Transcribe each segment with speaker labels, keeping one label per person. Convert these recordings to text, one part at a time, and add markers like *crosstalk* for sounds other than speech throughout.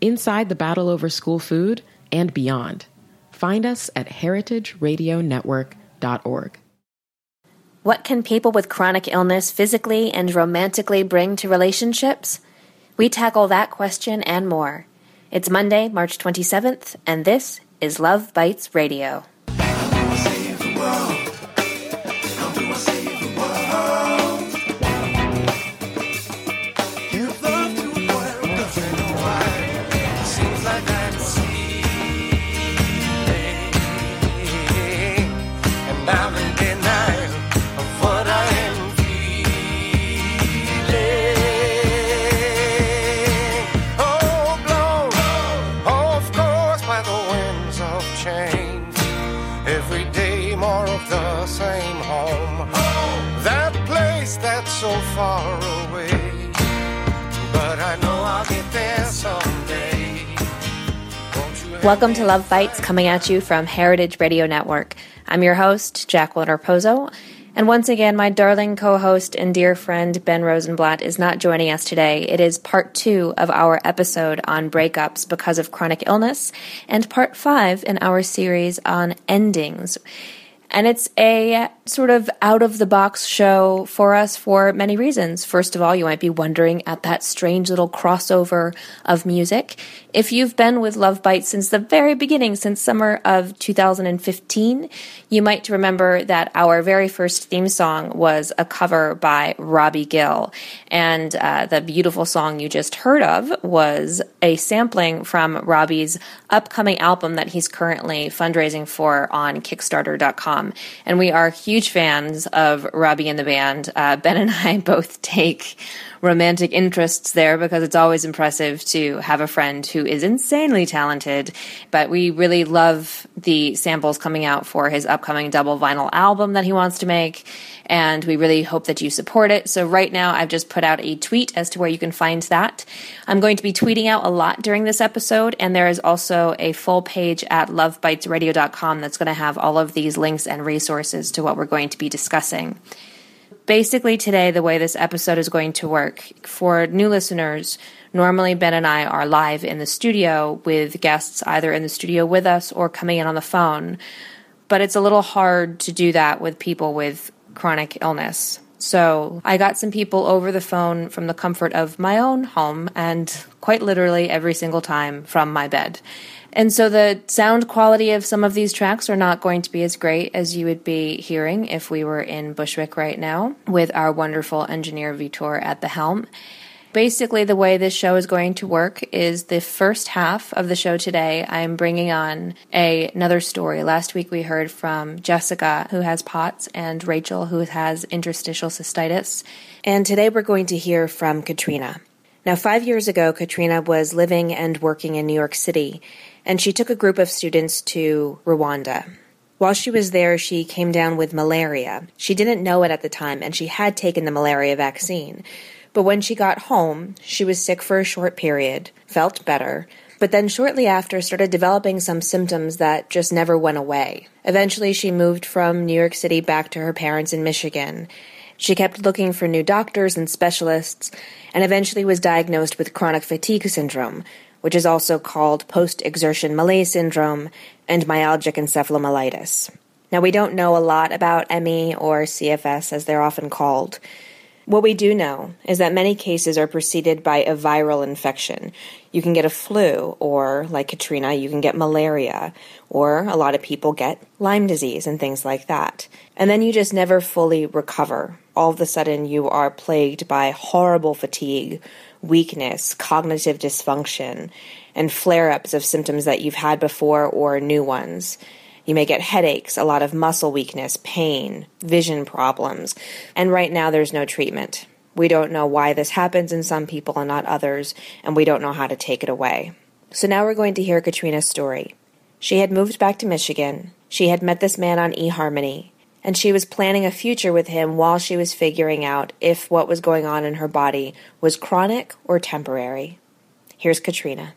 Speaker 1: inside the battle over school food, and beyond. Find us at heritageradionetwork.org.
Speaker 2: What can people with chronic illness physically and romantically bring to relationships? We tackle that question and more. It's Monday, March 27th, and this is Love Bites Radio.
Speaker 3: So far away. But I know I'll get there someday.
Speaker 2: Welcome to Love Bites, coming at you from Heritage Radio Network. I'm your host, Jacqueline Raposo. And once again, my darling co host and dear friend Ben Rosenblatt is not joining us today. It is part two of our episode on breakups because of chronic illness, and part five in our series on endings. And it's a sort of out of the box show for us for many reasons. First of all, you might be wondering at that strange little crossover of music. If you've been with Love Bites since the very beginning, since summer of 2015, you might remember that our very first theme song was a cover by Robbie Gill. And uh, the beautiful song you just heard of was a sampling from Robbie's upcoming album that he's currently fundraising for on Kickstarter.com. And we are huge fans of Robbie and the band. Uh, ben and I *laughs* both take romantic interests there because it's always impressive to have a friend who is insanely talented. But we really love the samples coming out for his upcoming double vinyl album that he wants to make. And we really hope that you support it. So right now I've just put out a tweet as to where you can find that. I'm going to be tweeting out a lot during this episode. And there is also a full page at lovebitesradio.com that's going to have all of these links and resources to what we're going to be discussing basically today the way this episode is going to work for new listeners normally ben and i are live in the studio with guests either in the studio with us or coming in on the phone. But it's a little hard to do that with people with chronic illness. So i got some people over the phone from the comfort of my own home and quite literally every single time from my bed and so the sound quality of some of these tracks are not going to be as great as you would be hearing if we were in Bushwick right now with our wonderful engineer Vitor at the helm. Basically, the way this show is going to work is the first half of the show today. I'm bringing on a, another story. Last week we heard from Jessica, who has POTS, and Rachel, who has interstitial cystitis. And today we're going to hear from Katrina. Now, five years ago, Katrina was living and working in New York City, and she took a group of students to Rwanda. While she was there, she came down with malaria. She didn't know it at the time, and she had taken the malaria vaccine. But when she got home, she was sick for a short period, felt better, but then shortly after started developing some symptoms that just never went away. Eventually, she moved from New York City back to her parents in Michigan. She kept looking for new doctors and specialists, and eventually was diagnosed with chronic fatigue syndrome, which is also called post exertion malaise syndrome and myalgic encephalomyelitis. Now, we don't know a lot about ME or CFS as they're often called. What we do know is that many cases are preceded by a viral infection. You can get a flu, or like Katrina, you can get malaria, or a lot of people get Lyme disease and things like that. And then you just never fully recover. All of a sudden, you are plagued by horrible fatigue, weakness, cognitive dysfunction, and flare ups of symptoms that you've had before or new ones. You may get headaches, a lot of muscle weakness, pain, vision problems, and right now there's no treatment. We don't know why this happens in some people and not others, and we don't know how to take it away. So now we're going to hear Katrina's story. She had moved back to Michigan. She had met this man on eHarmony, and she was planning a future with him while she was figuring out if what was going on in her body was chronic or temporary. Here's Katrina.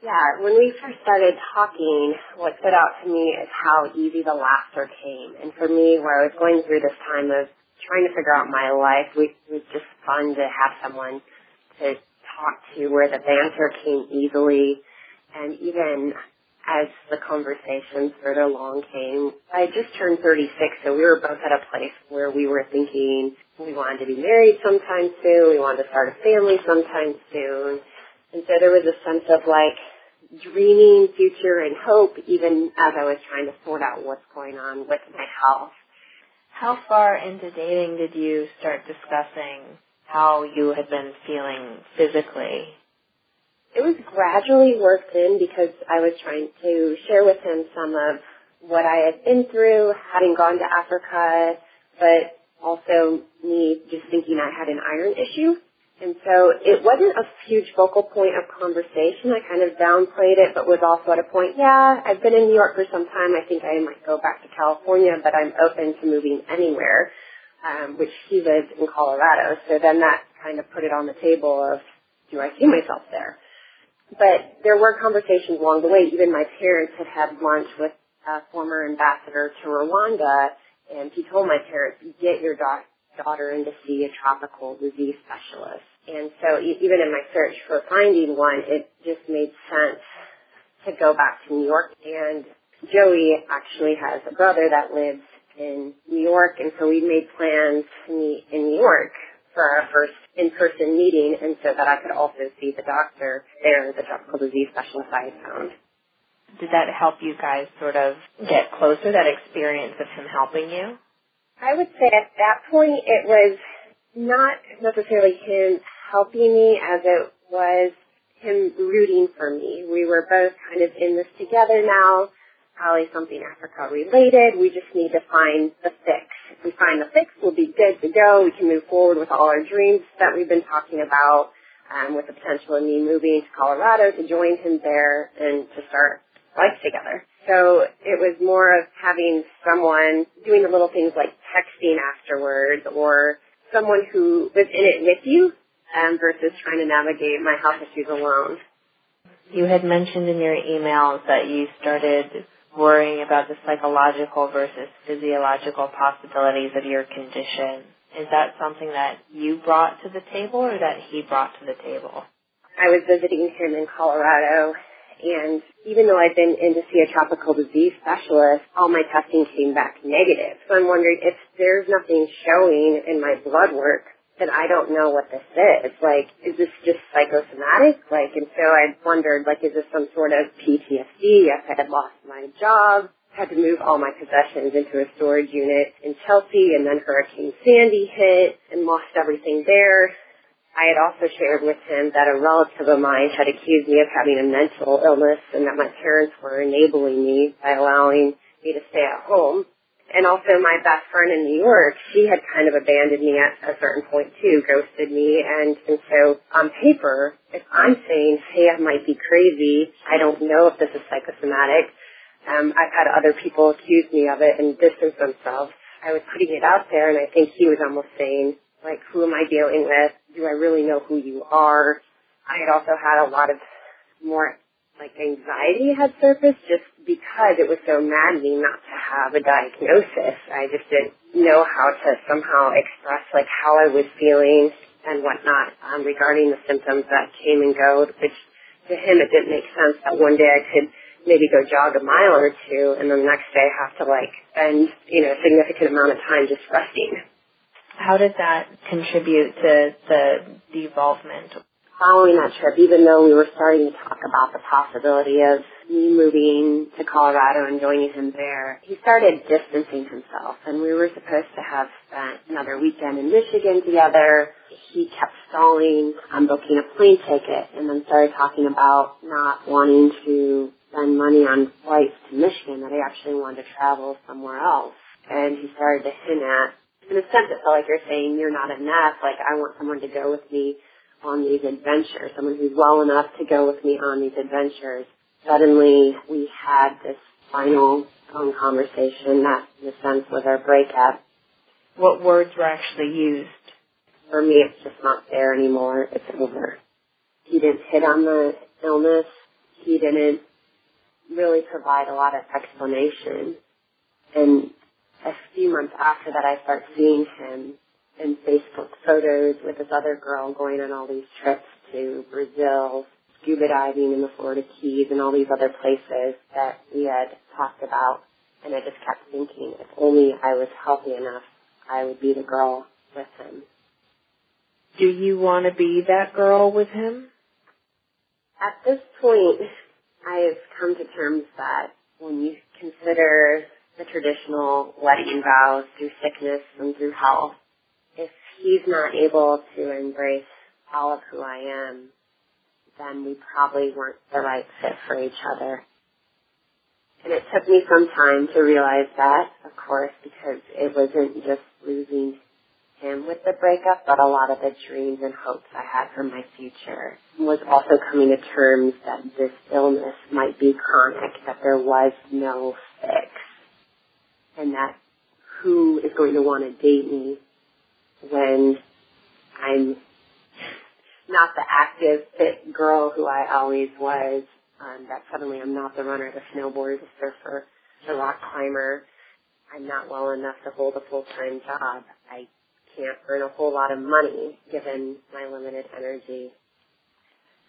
Speaker 4: Yeah, when we first started talking, what stood out to me is how easy the laughter came. And for me, where I was going through this time of trying to figure out my life, it was just fun to have someone to talk to where the banter came easily. And even as the conversations further along came, I just turned 36, so we were both at a place where we were thinking we wanted to be married sometime soon, we wanted to start a family sometime soon. And so there was a sense of like, dreaming future and hope even as I was trying to sort out what's going on with my health.
Speaker 2: How far into dating did you start discussing how you had been feeling physically?
Speaker 4: It was gradually worked in because I was trying to share with him some of what I had been through, having gone to Africa, but also me just thinking I had an iron issue. And so it wasn't a huge focal point of conversation. I kind of downplayed it, but was also at a point, yeah, I've been in New York for some time. I think I might go back to California, but I'm open to moving anywhere, um, which he lived in Colorado. So then that kind of put it on the table of, do I see myself there? But there were conversations along the way. Even my parents had had lunch with a former ambassador to Rwanda, and he told my parents, get your daughter daughter in to see a tropical disease specialist. And so even in my search for finding one, it just made sense to go back to New York. And Joey actually has a brother that lives in New York, and so we made plans to meet in New York for our first in-person meeting, and so that I could also see the doctor there, the tropical disease specialist I had found.
Speaker 2: Did that help you guys sort of get closer, that experience of him helping you?
Speaker 4: I would say at that point it was not necessarily him helping me as it was him rooting for me. We were both kind of in this together now, probably something Africa related. We just need to find the fix. If we find the fix, we'll be good to go. We can move forward with all our dreams that we've been talking about, um, with the potential of me moving to Colorado to join him there and to start life together. So it was more of having someone doing the little things like texting afterwards or someone who was in it with you um, versus trying to navigate my health issues alone.
Speaker 2: You had mentioned in your emails that you started worrying about the psychological versus physiological possibilities of your condition. Is that something that you brought to the table or that he brought to the table?
Speaker 4: I was visiting him in Colorado and even though I've been in to see a tropical disease specialist, all my testing came back negative. So I'm wondering if there's nothing showing in my blood work, that I don't know what this is. Like, is this just psychosomatic? Like, and so I wondered, like, is this some sort of PTSD? If I had lost my job, had to move all my possessions into a storage unit in Chelsea, and then Hurricane Sandy hit and lost everything there. I had also shared with him that a relative of mine had accused me of having a mental illness and that my parents were enabling me by allowing me to stay at home. And also my best friend in New York, she had kind of abandoned me at a certain point too, ghosted me. And, and so on paper, if I'm saying, hey, I might be crazy, I don't know if this is psychosomatic, um, I've had other people accuse me of it and distance themselves. I was putting it out there and I think he was almost saying, like, who am I dealing with? Do I really know who you are? I had also had a lot of more like anxiety had surfaced just because it was so maddening not to have a diagnosis. I just didn't know how to somehow express like how I was feeling and whatnot um, regarding the symptoms that came and go, which to him it didn't make sense that one day I could maybe go jog a mile or two and then the next day have to like spend, you know, a significant amount of time just resting.
Speaker 2: How did that contribute to the devolvement
Speaker 4: following that trip, even though we were starting to talk about the possibility of me moving to Colorado and joining him there, he started distancing himself. And we were supposed to have spent another weekend in Michigan together. He kept stalling on booking a plane ticket and then started talking about not wanting to spend money on flights to Michigan, that he actually wanted to travel somewhere else. And he started to hint at, in a sense, it felt like you're saying, you're not enough. Like, I want someone to go with me on these adventures, someone who's well enough to go with me on these adventures. Suddenly, we had this final phone conversation that, in a sense, was our breakup.
Speaker 2: What words were actually used?
Speaker 4: For me, it's just not there anymore. It's over. He didn't hit on the illness. He didn't really provide a lot of explanation. And a few months after that, I start seeing him in Facebook photos with this other girl going on all these trips to Brazil, scuba diving in the Florida Keys and all these other places that we had talked about. And I just kept thinking, if only I was healthy enough, I would be the girl with him.
Speaker 2: Do you want to be that girl with him?
Speaker 4: At this point, I have come to terms that when you consider the traditional wedding vows through sickness and through health, if he's not able to embrace all of who I am, then we probably weren't the right fit for each other. And it took me some time to realize that, of course, because it wasn't just losing him with the breakup, but a lot of the dreams and hopes I had for my future. Was also coming to terms that this illness might be chronic, that there was no fix, and that who is going to want to date me when I'm not the active, fit girl who I always was. Um, that suddenly I'm not the runner, the snowboarder, the surfer, the rock climber. I'm not well enough to hold a full-time job. I can't earn a whole lot of money given my limited energy.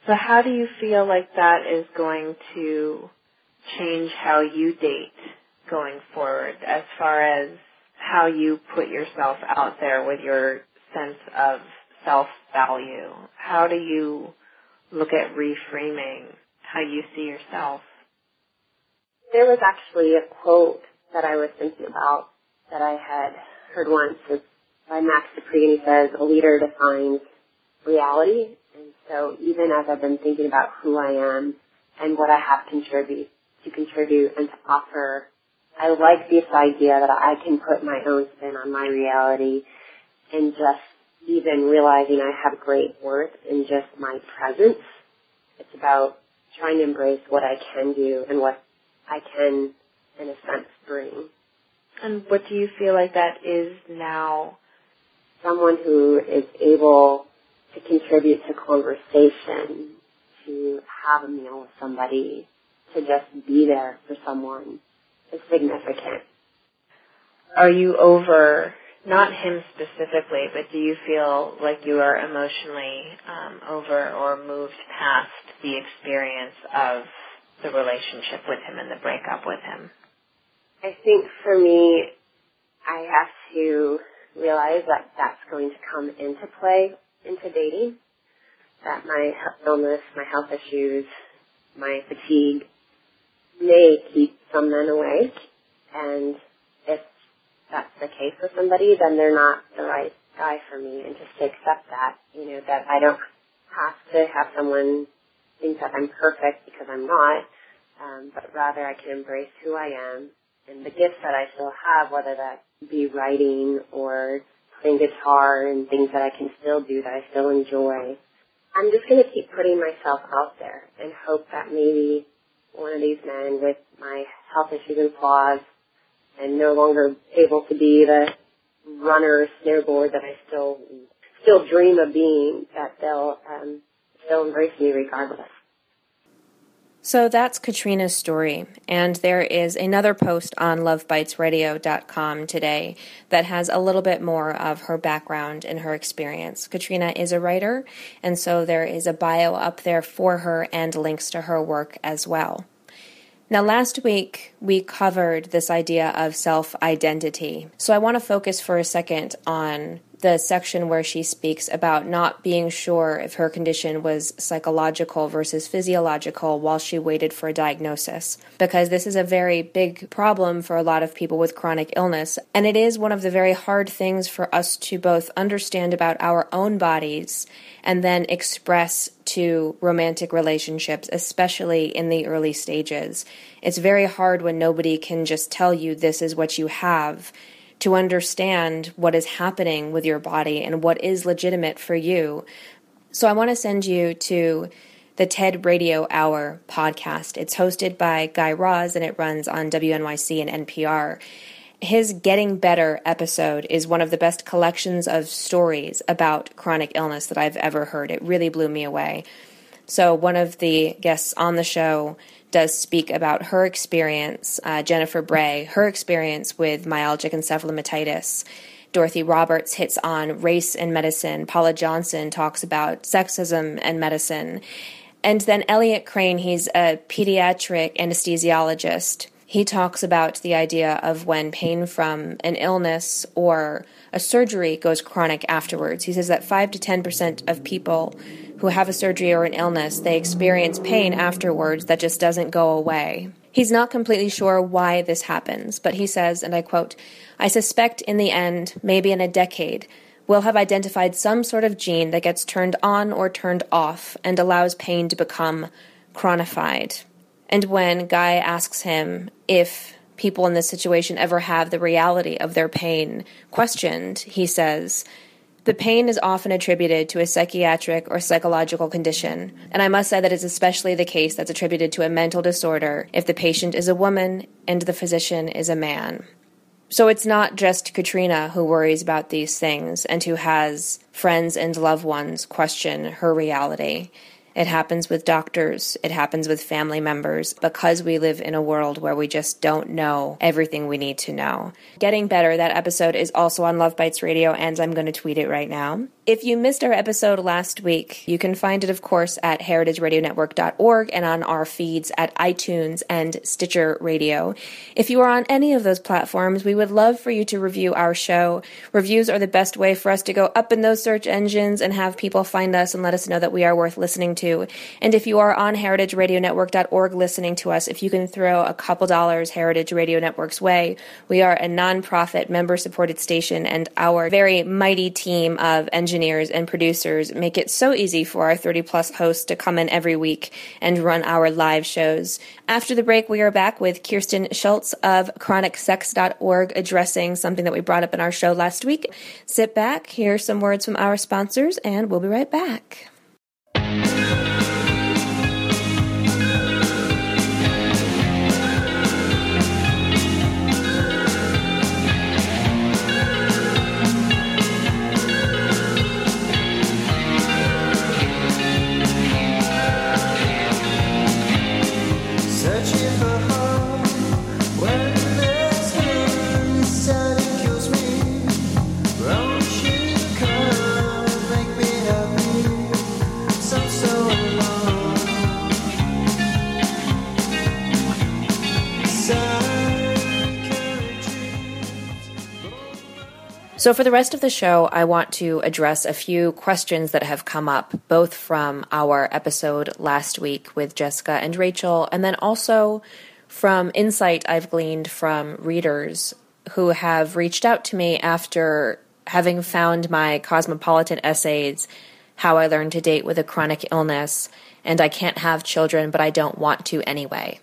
Speaker 2: So how do you feel like that is going to change how you date going forward as far as how you put yourself out there with your sense of self-value. How do you look at reframing how you see yourself?
Speaker 4: There was actually a quote that I was thinking about that I had heard once. It's by Max De Pree, and he says, a leader defines reality. And so even as I've been thinking about who I am and what I have contribute, to contribute and to offer I like this idea that I can put my own spin on my reality and just even realizing I have great worth in just my presence. It's about trying to embrace what I can do and what I can, in a sense, bring.
Speaker 2: And what do you feel like that is now?
Speaker 4: Someone who is able to contribute to conversation, to have a meal with somebody, to just be there for someone is significant.
Speaker 2: Are you over, not him specifically, but do you feel like you are emotionally um, over or moved past the experience of the relationship with him and the breakup with him?
Speaker 4: I think for me, I have to realize that that's going to come into play into dating. That my illness, my health issues, my fatigue may keep some men away. And if that's the case with somebody, then they're not the right guy for me. And just to accept that, you know, that I don't have to have someone think that I'm perfect because I'm not, um, but rather I can embrace who I am and the gifts that I still have, whether that be writing or playing guitar and things that I can still do that I still enjoy. I'm just going to keep putting myself out there and hope that maybe one of these men with my health issues and flaws and no longer able to be the runner snowboard that I still still dream of being, that they'll um, still embrace me regardless.
Speaker 2: So that's Katrina's story. And there is another post on lovebitesradio.com today that has a little bit more of her background and her experience. Katrina is a writer, and so there is a bio up there for her and links to her work as well. Now, last week we covered this idea of self identity. So I want to focus for a second on the section where she speaks about not being sure if her condition was psychological versus physiological while she waited for a diagnosis. Because this is a very big problem for a lot of people with chronic illness. And it is one of the very hard things for us to both understand about our own bodies and then express to romantic relationships, especially in the early stages. It's very hard when nobody can just tell you this is what you have to understand what is happening with your body and what is legitimate for you. So I want to send you to the TED Radio Hour podcast. It's hosted by Guy Raz and it runs on WNYC and NPR. His Getting Better episode is one of the best collections of stories about chronic illness that I've ever heard. It really blew me away. So, one of the guests on the show does speak about her experience, uh, Jennifer Brea, her experience with myalgic encephalomyelitis. Dorothy Roberts hits on race and medicine. Paula Johnson talks about sexism and medicine. And then Elliot Krane, he's a pediatric anesthesiologist. He talks about the idea of when pain from an illness or a surgery goes chronic afterwards. He says that 5 to 10% of people who have a surgery or an illness, they experience pain afterwards that just doesn't go away. He's not completely sure why this happens, but he says, and I quote, I suspect in the end, maybe in a decade, we'll have identified some sort of gene that gets turned on or turned off and allows pain to become chronified. And when Guy asks him if people in this situation ever have the reality of their pain questioned, he says, the pain is often attributed to a psychiatric or psychological condition, and I must say that it's especially the case that's attributed to a mental disorder if the patient is a woman and the physician is a man. So it's not just Katrina who worries about these things and who has friends and loved ones question her reality. It happens with doctors, it happens with family members because we live in a world where we just don't know everything we need to know. Getting Better, that episode is also on Love Bites Radio, and I'm going to tweet it right now. If you missed our episode last week, you can find it, of course, at heritageradionetwork.org and on our feeds at iTunes and Stitcher Radio. If you are on any of those platforms, we would love for you to review our show. Reviews are the best way for us to go up in those search engines and have people find us and let us know that we are worth listening to. And if you are on heritageradionetwork.org listening to us, if you can throw a couple dollars Heritage Radio Network's way, we are a nonprofit member supported station and our very mighty team of engineers and producers make it so easy for our 30 plus hosts to come in every week and run our live shows. After the break, we are back with Kirsten Schultz of chronicsex.org addressing something that we brought up in our show last week. Sit back, hear some words from our sponsors, and we'll be right back. So, for the rest of the show, I want to address a few questions that have come up, both from our episode last week with Jessica and Rachel, and then also from insight I've gleaned from readers who have reached out to me after having found my Cosmopolitan essays, How I Learned to Date with a Chronic Illness, and I Can't Have Children, but I Don't Want to Anyway.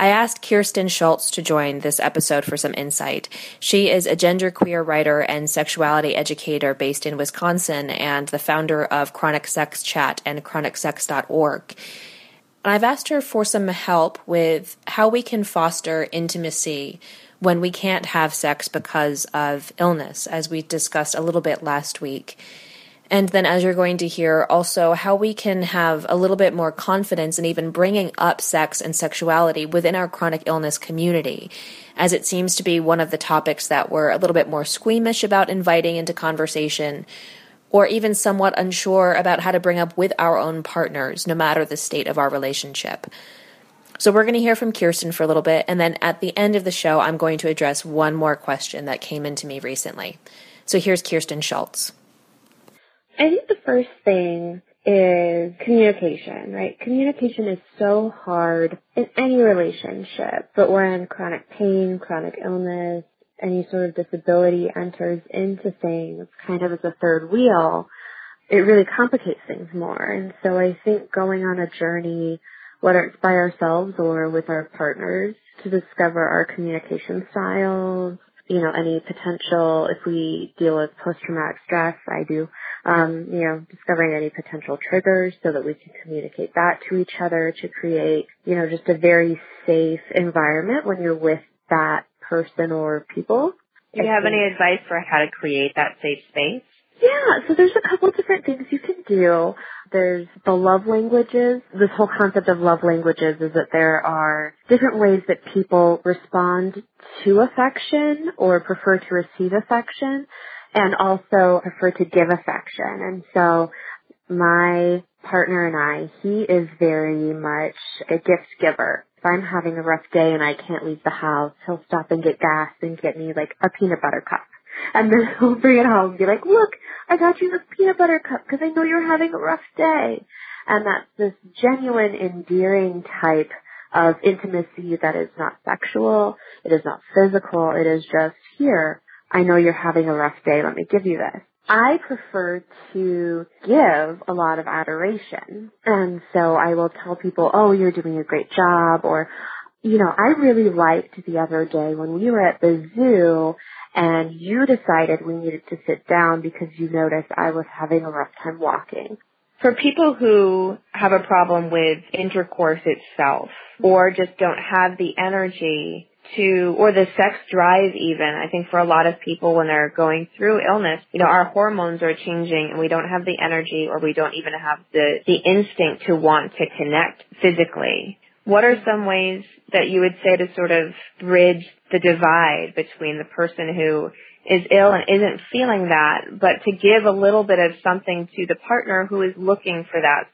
Speaker 2: I asked Kirsten Schultz to join this episode for some insight. She is a genderqueer writer and sexuality educator based in Wisconsin and the founder of Chronic Sex Chat and chronicsex.org. And I've asked her for some help with how we can foster intimacy when we can't have sex because of illness, as we discussed a little bit last week. And then, as you're going to hear, also how we can have a little bit more confidence in even bringing up sex and sexuality within our chronic illness community, as it seems to be one of the topics that we're a little bit more squeamish about inviting into conversation, or even somewhat unsure about how to bring up with our own partners, no matter the state of our relationship. So, we're going to hear from Kirsten for a little bit, and then at the end of the show, I'm going to address one more question that came into me recently. So, here's Kirsten Schultz.
Speaker 5: I think the first thing is communication, right? Communication is so hard in any relationship, but when chronic pain, chronic illness, any sort of disability enters into things kind of as a third wheel, it really complicates things more. And so I think going on a journey, whether it's by ourselves or with our partners, to discover our communication styles, you know, any potential, if we deal with post-traumatic stress, I do, um, you know, discovering any potential triggers so that we can communicate that to each other to create, you know, just a very safe environment when you're with that person or people.
Speaker 6: Do you have any advice for how to create that safe space?
Speaker 5: Yeah, so there's a couple different things you can do. There's the love languages. This whole concept of love languages is that there are different ways that people respond to affection or prefer to receive affection and also prefer to give affection. And so my partner and I, he is very much a gift giver. If I'm having a rough day and I can't leave the house, he'll stop and get gas and get me like a peanut butter cup. And then *laughs* he'll bring it home and be like, look, I got you this peanut butter cup because I know you're having a rough day. And that's this genuine, endearing type of intimacy that is not sexual, it is not physical, it is just here. I know you're having a rough day, let me give you this. I prefer to give a lot of adoration. And so I will tell people, oh, you're doing a great job, or, you know, I really liked the other day when we were at the zoo and you decided we needed to sit down because you noticed I was having a rough time walking.
Speaker 6: For people who have a problem with intercourse itself or just don't have the energy to, or the sex drive even, I think for a lot of people when they're going through illness, you know, our hormones are changing and we don't have the energy or we don't even have the, the instinct to want to connect physically. What are some ways that you would say to sort of bridge the divide between the person who is ill and isn't feeling that, but to give a little bit of something to the partner who is looking for that?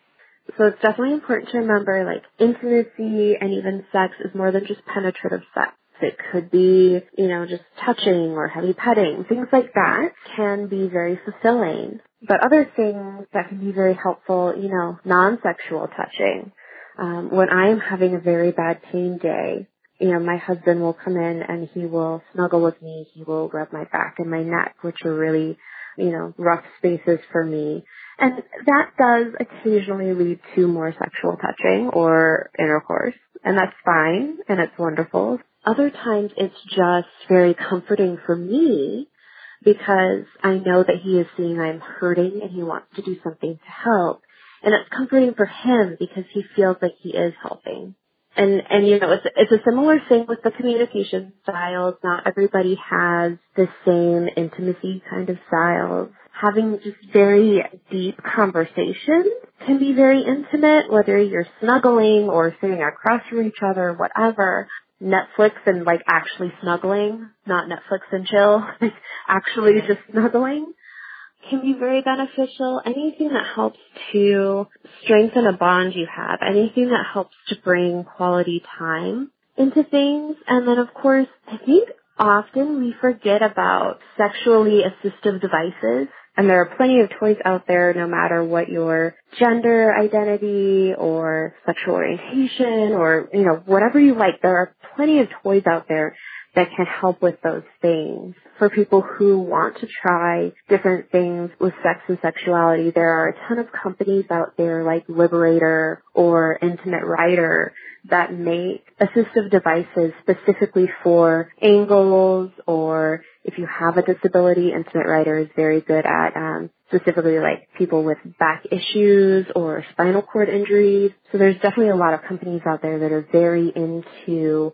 Speaker 5: So it's definitely important to remember like intimacy and even sex is more than just penetrative sex. It could be, you know, just touching or heavy petting. Things like that can be very fulfilling. But other things that can be very helpful, you know, non-sexual touching um, when I am having a very bad pain day, you know, my husband will come in and he will snuggle with me. He will rub my back and my neck, which are really, you know, rough spaces for me. And that does occasionally lead to more sexual touching or intercourse. And that's fine and it's wonderful. Other times it's just very comforting for me because I know that he is seeing I'm hurting and he wants to do something to help. And it's comforting for him because he feels like he is helping. And, and you know, it's, it's a similar thing with the communication styles. Not everybody has the same intimacy kind of styles. Having just very deep conversations can be very intimate, whether you're snuggling or sitting across from each other, whatever. Netflix and like actually snuggling, not Netflix and chill, *laughs* like actually just snuggling can be very beneficial. Anything that helps to strengthen a bond you have, anything that helps to bring quality time into things. And then of course, I think often we forget about sexually assistive devices. And there are plenty of toys out there no matter what your gender identity or sexual orientation or, you know, whatever you like. There are plenty of toys out there that can help with those things. For people who want to try different things with sex and sexuality, there are a ton of companies out there like Liberator or Intimate Rider that make assistive devices specifically for angles or if you have a disability, Intimate Rider is very good at um, specifically like people with back issues or spinal cord injuries. So there's definitely a lot of companies out there that are very into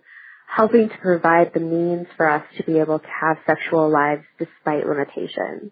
Speaker 5: helping to provide the means for us to be able to have sexual lives despite limitations.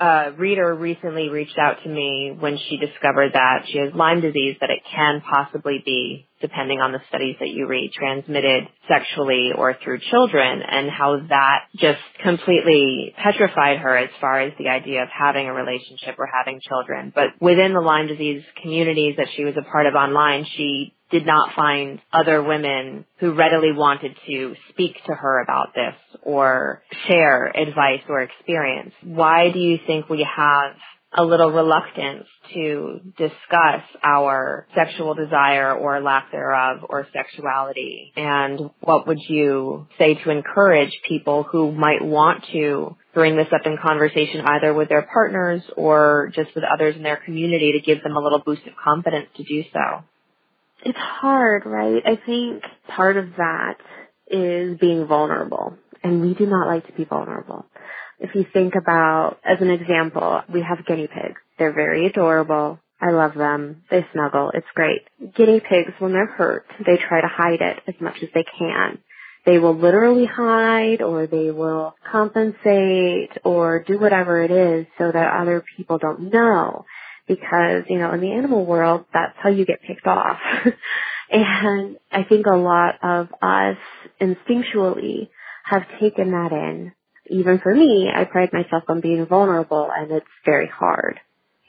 Speaker 6: Uh, a reader recently reached out to me when she discovered that she has Lyme disease, that it can possibly be, depending on the studies that you read, transmitted sexually or through children, and how that just completely petrified her as far as the idea of having a relationship or having children. But within the Lyme disease communities that she was a part of online, she did not find other women who readily wanted to speak to her about this or share advice or experience. Why do you think we have a little reluctance to discuss our sexual desire or lack thereof or sexuality? And what would you say to encourage people who might want to bring this up in conversation either with their partners or just with others in their community to give them a little boost of confidence to do so?
Speaker 5: It's hard, right? I think part of that is being vulnerable. And we do not like to be vulnerable. If you think about, as an example, we have guinea pigs. They're very adorable. I love them. They snuggle. It's great. Guinea pigs, when they're hurt, they try to hide it as much as they can. They will literally hide or they will compensate or do whatever it is so that other people don't know because, you know, in the animal world, that's how you get picked off. *laughs* and I think a lot of us instinctually have taken that in. Even for me, I pride myself on being vulnerable and it's very hard.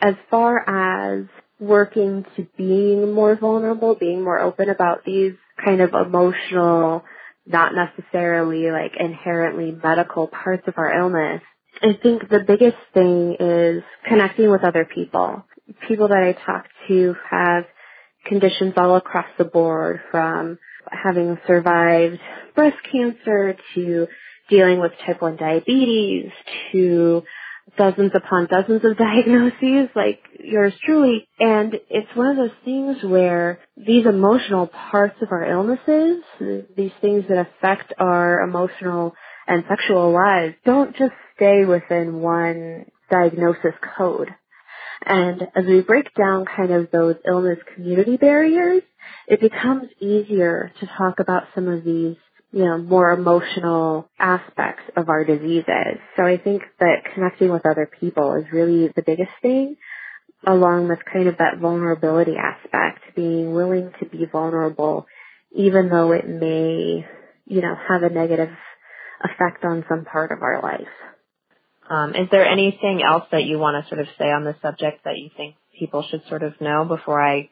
Speaker 5: As far as working to being more vulnerable, being more open about these kind of emotional, not necessarily like inherently medical parts of our illness, I think the biggest thing is connecting with other people people that I talk to have conditions all across the board from having survived breast cancer to dealing with type 1 diabetes to dozens upon dozens of *laughs* diagnoses like yours truly. And it's one of those things where these emotional parts of our illnesses, these things that affect our emotional and sexual lives don't just stay within one diagnosis code. And as we break down kind of those illness community barriers, it becomes easier to talk about some of these, you know, more emotional aspects of our diseases. So I think that connecting with other people is really the biggest thing, along with kind of that vulnerability aspect, being willing to be vulnerable, even though it may, you know, have a negative effect on some part of our life.
Speaker 6: Um, is there anything else that you want to sort of say on the subject that you think people should sort of know before I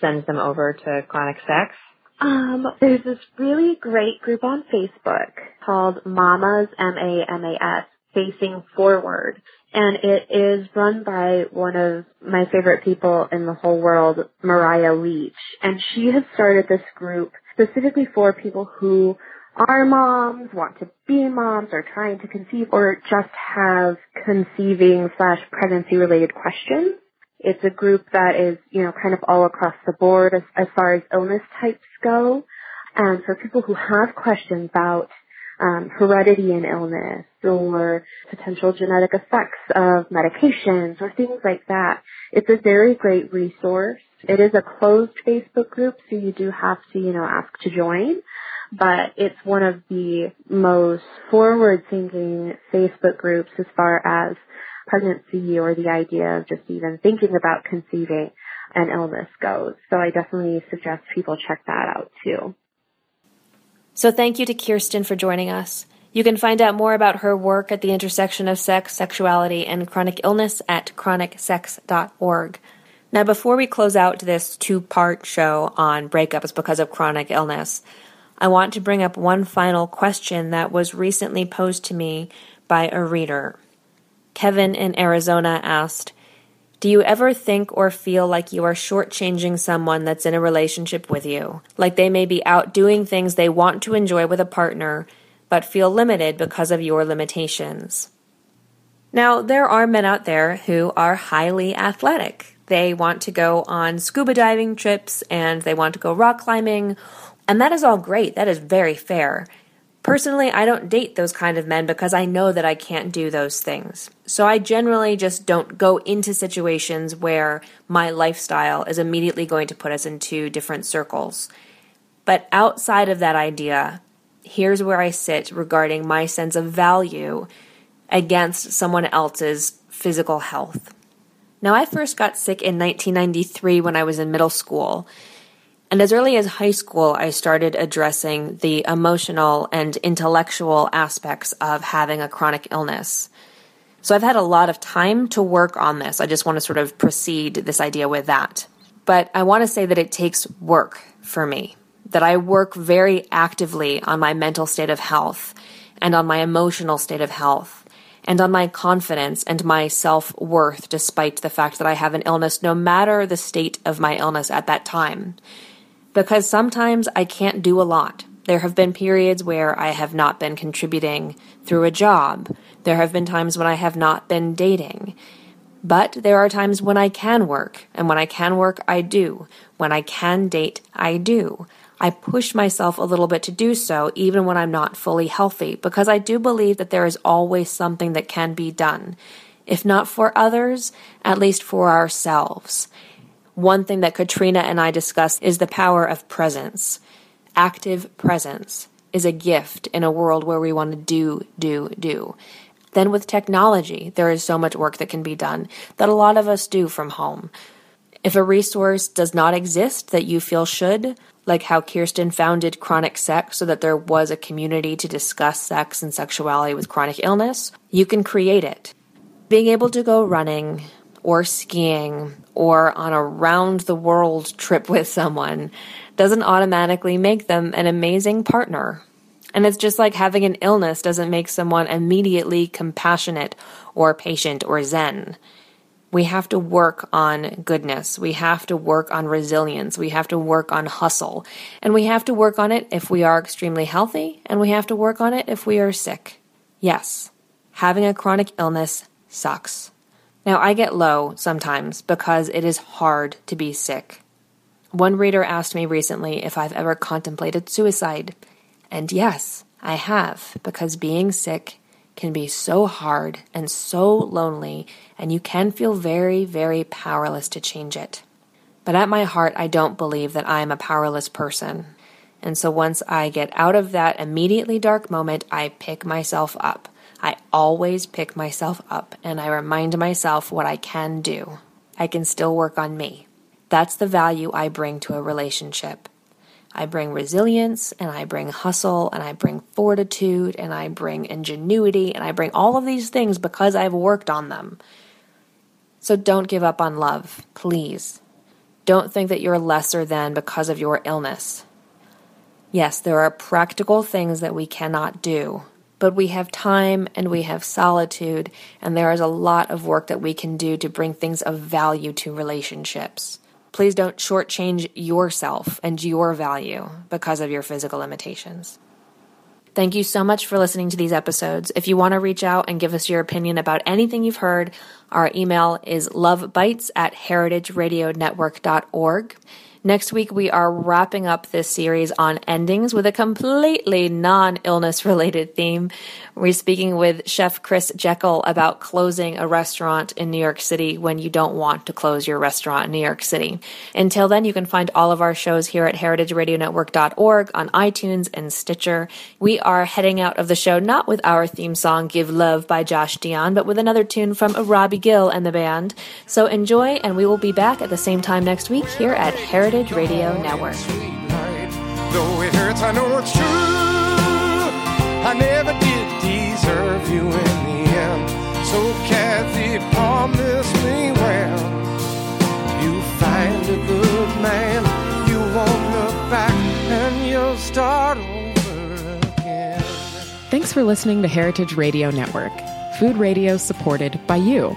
Speaker 6: send them over to Chronic Sex?
Speaker 5: Um, there's this really great group on Facebook called Mamas, M-A-M-A-S, Facing Forward. And it is run by one of my favorite people in the whole world, Mariah Leach. And she has started this group specifically for people who are moms, want to be moms, or trying to conceive, or just have conceiving slash pregnancy related questions. It's a group that is, you know, kind of all across the board as, as far as illness types go. And for people who have questions about um, heredity and illness or potential genetic effects of medications or things like that, it's a very great resource. It is a closed Facebook group, so you do have to, you know, ask to join but it's one of the most forward-thinking Facebook groups as far as pregnancy or the idea of just even thinking about conceiving an illness goes. So I definitely suggest people check that out too.
Speaker 2: So thank you to Kirsten for joining us. You can find out more about her work at the intersection of sex, sexuality, and chronic illness at chronicsex.org. Now, before we close out this two part show on breakups because of chronic illness, I want to bring up one final question that was recently posed to me by a reader. Kevin in Arizona asked, do you ever think or feel like you are shortchanging someone that's in a relationship with you? Like they may be out doing things they want to enjoy with a partner, but feel limited because of your limitations? Now, there are men out there who are highly athletic. They want to go on scuba diving trips and they want to go rock climbing and that is all great. That is very fair. Personally, I don't date those kind of men because I know that I can't do those things. So I generally just don't go into situations where my lifestyle is immediately going to put us into different circles. But outside of that idea, here's where I sit regarding my sense of value against someone else's physical health. Now, I first got sick in 1993 when I was in middle school. And as early as high school, I started addressing the emotional and intellectual aspects of having a chronic illness. So I've had a lot of time to work on this. I just want to sort of proceed this idea with that. But I want to say that it takes work for me, that I work very actively on my mental state of health and on my emotional state of health and on my confidence and my self worth, despite the fact that I have an illness, no matter the state of my illness at that time. Because sometimes I can't do a lot. There have been periods where I have not been contributing through a job. There have been times when I have not been dating. But there are times when I can work, and when I can work, I do. When I can date, I do. I push myself a little bit to do so, even when I'm not fully healthy, because I do believe that there is always something that can be done. If not for others, at least for ourselves. One thing that Katrina and I discussed is the power of presence active presence is a gift in a world where we want to do, do, do. Then with technology, there is so much work that can be done that a lot of us do from home. If a resource does not exist that you feel should, like how Kirsten founded Chronic Sex so that there was a community to discuss sex and sexuality with chronic illness, you can create it. Being able to go running or skiing or on a round the world trip with someone doesn't automatically make them an amazing partner. And it's just like having an illness doesn't make someone immediately compassionate or patient or zen. We have to work on goodness. We have to work on resilience. We have to work on hustle. And we have to work on it if we are extremely healthy, and we have to work on it if we are sick. Yes, having a chronic illness sucks. Now, I get low sometimes because it is hard to be sick. One reader asked me recently if I've ever contemplated suicide. And yes, I have, because being sick can be so hard and so lonely, and you can feel very, very powerless to change it. But at my heart, I don't believe that I am a powerless person. And so once I get out of that immediately dark moment, I pick myself up. I always pick myself up and I remind myself what I can do. I can still work on me. That's the value I bring to a relationship. I bring resilience and I bring hustle and I bring fortitude and I bring ingenuity and I bring all of these things because I've worked on them. So don't give up on love, please. Don't think that you're lesser than because of your illness. Yes, there are practical things that we cannot do, but we have time and we have solitude, and there is a lot of work that we can do to bring things of value to relationships. Please don't shortchange yourself and your value because of your physical limitations. Thank you so much for listening to these episodes. If you want to reach out and give us your opinion about anything you've heard, our email is lovebites at heritageradionetwork.org. Next week, we are wrapping up this series on endings with a completely non illness related theme. We're speaking with Chef Chris Jaeckle about closing a restaurant in New York City when you don't want to close your restaurant in New York City. Until then, you can find all of our shows here at heritageradionetwork.org on iTunes and Stitcher. We are heading out of the show not with our theme song, Give Love by Josh Dion, but with another tune from Robbie Gill and the band. So enjoy, and we will be back at the same time next week here at Heritage Heritage Radio Network. Though it hurts, I know it's true. I never did deserve you in the end. So, Kathy, promise me when you find a good man, you won't look back and you'll start over again. Thanks for listening to Heritage Radio Network, food radio supported by you.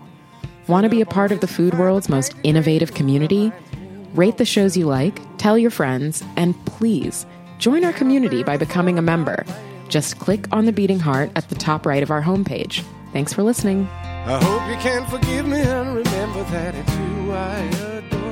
Speaker 2: Want to be a part of the food world's most innovative community? Rate the shows you like, tell your friends, and please join our community by becoming a member. Just click on the beating heart at the top right of our homepage. Thanks for listening.
Speaker 3: I hope you can forgive me and remember that it's you I adore.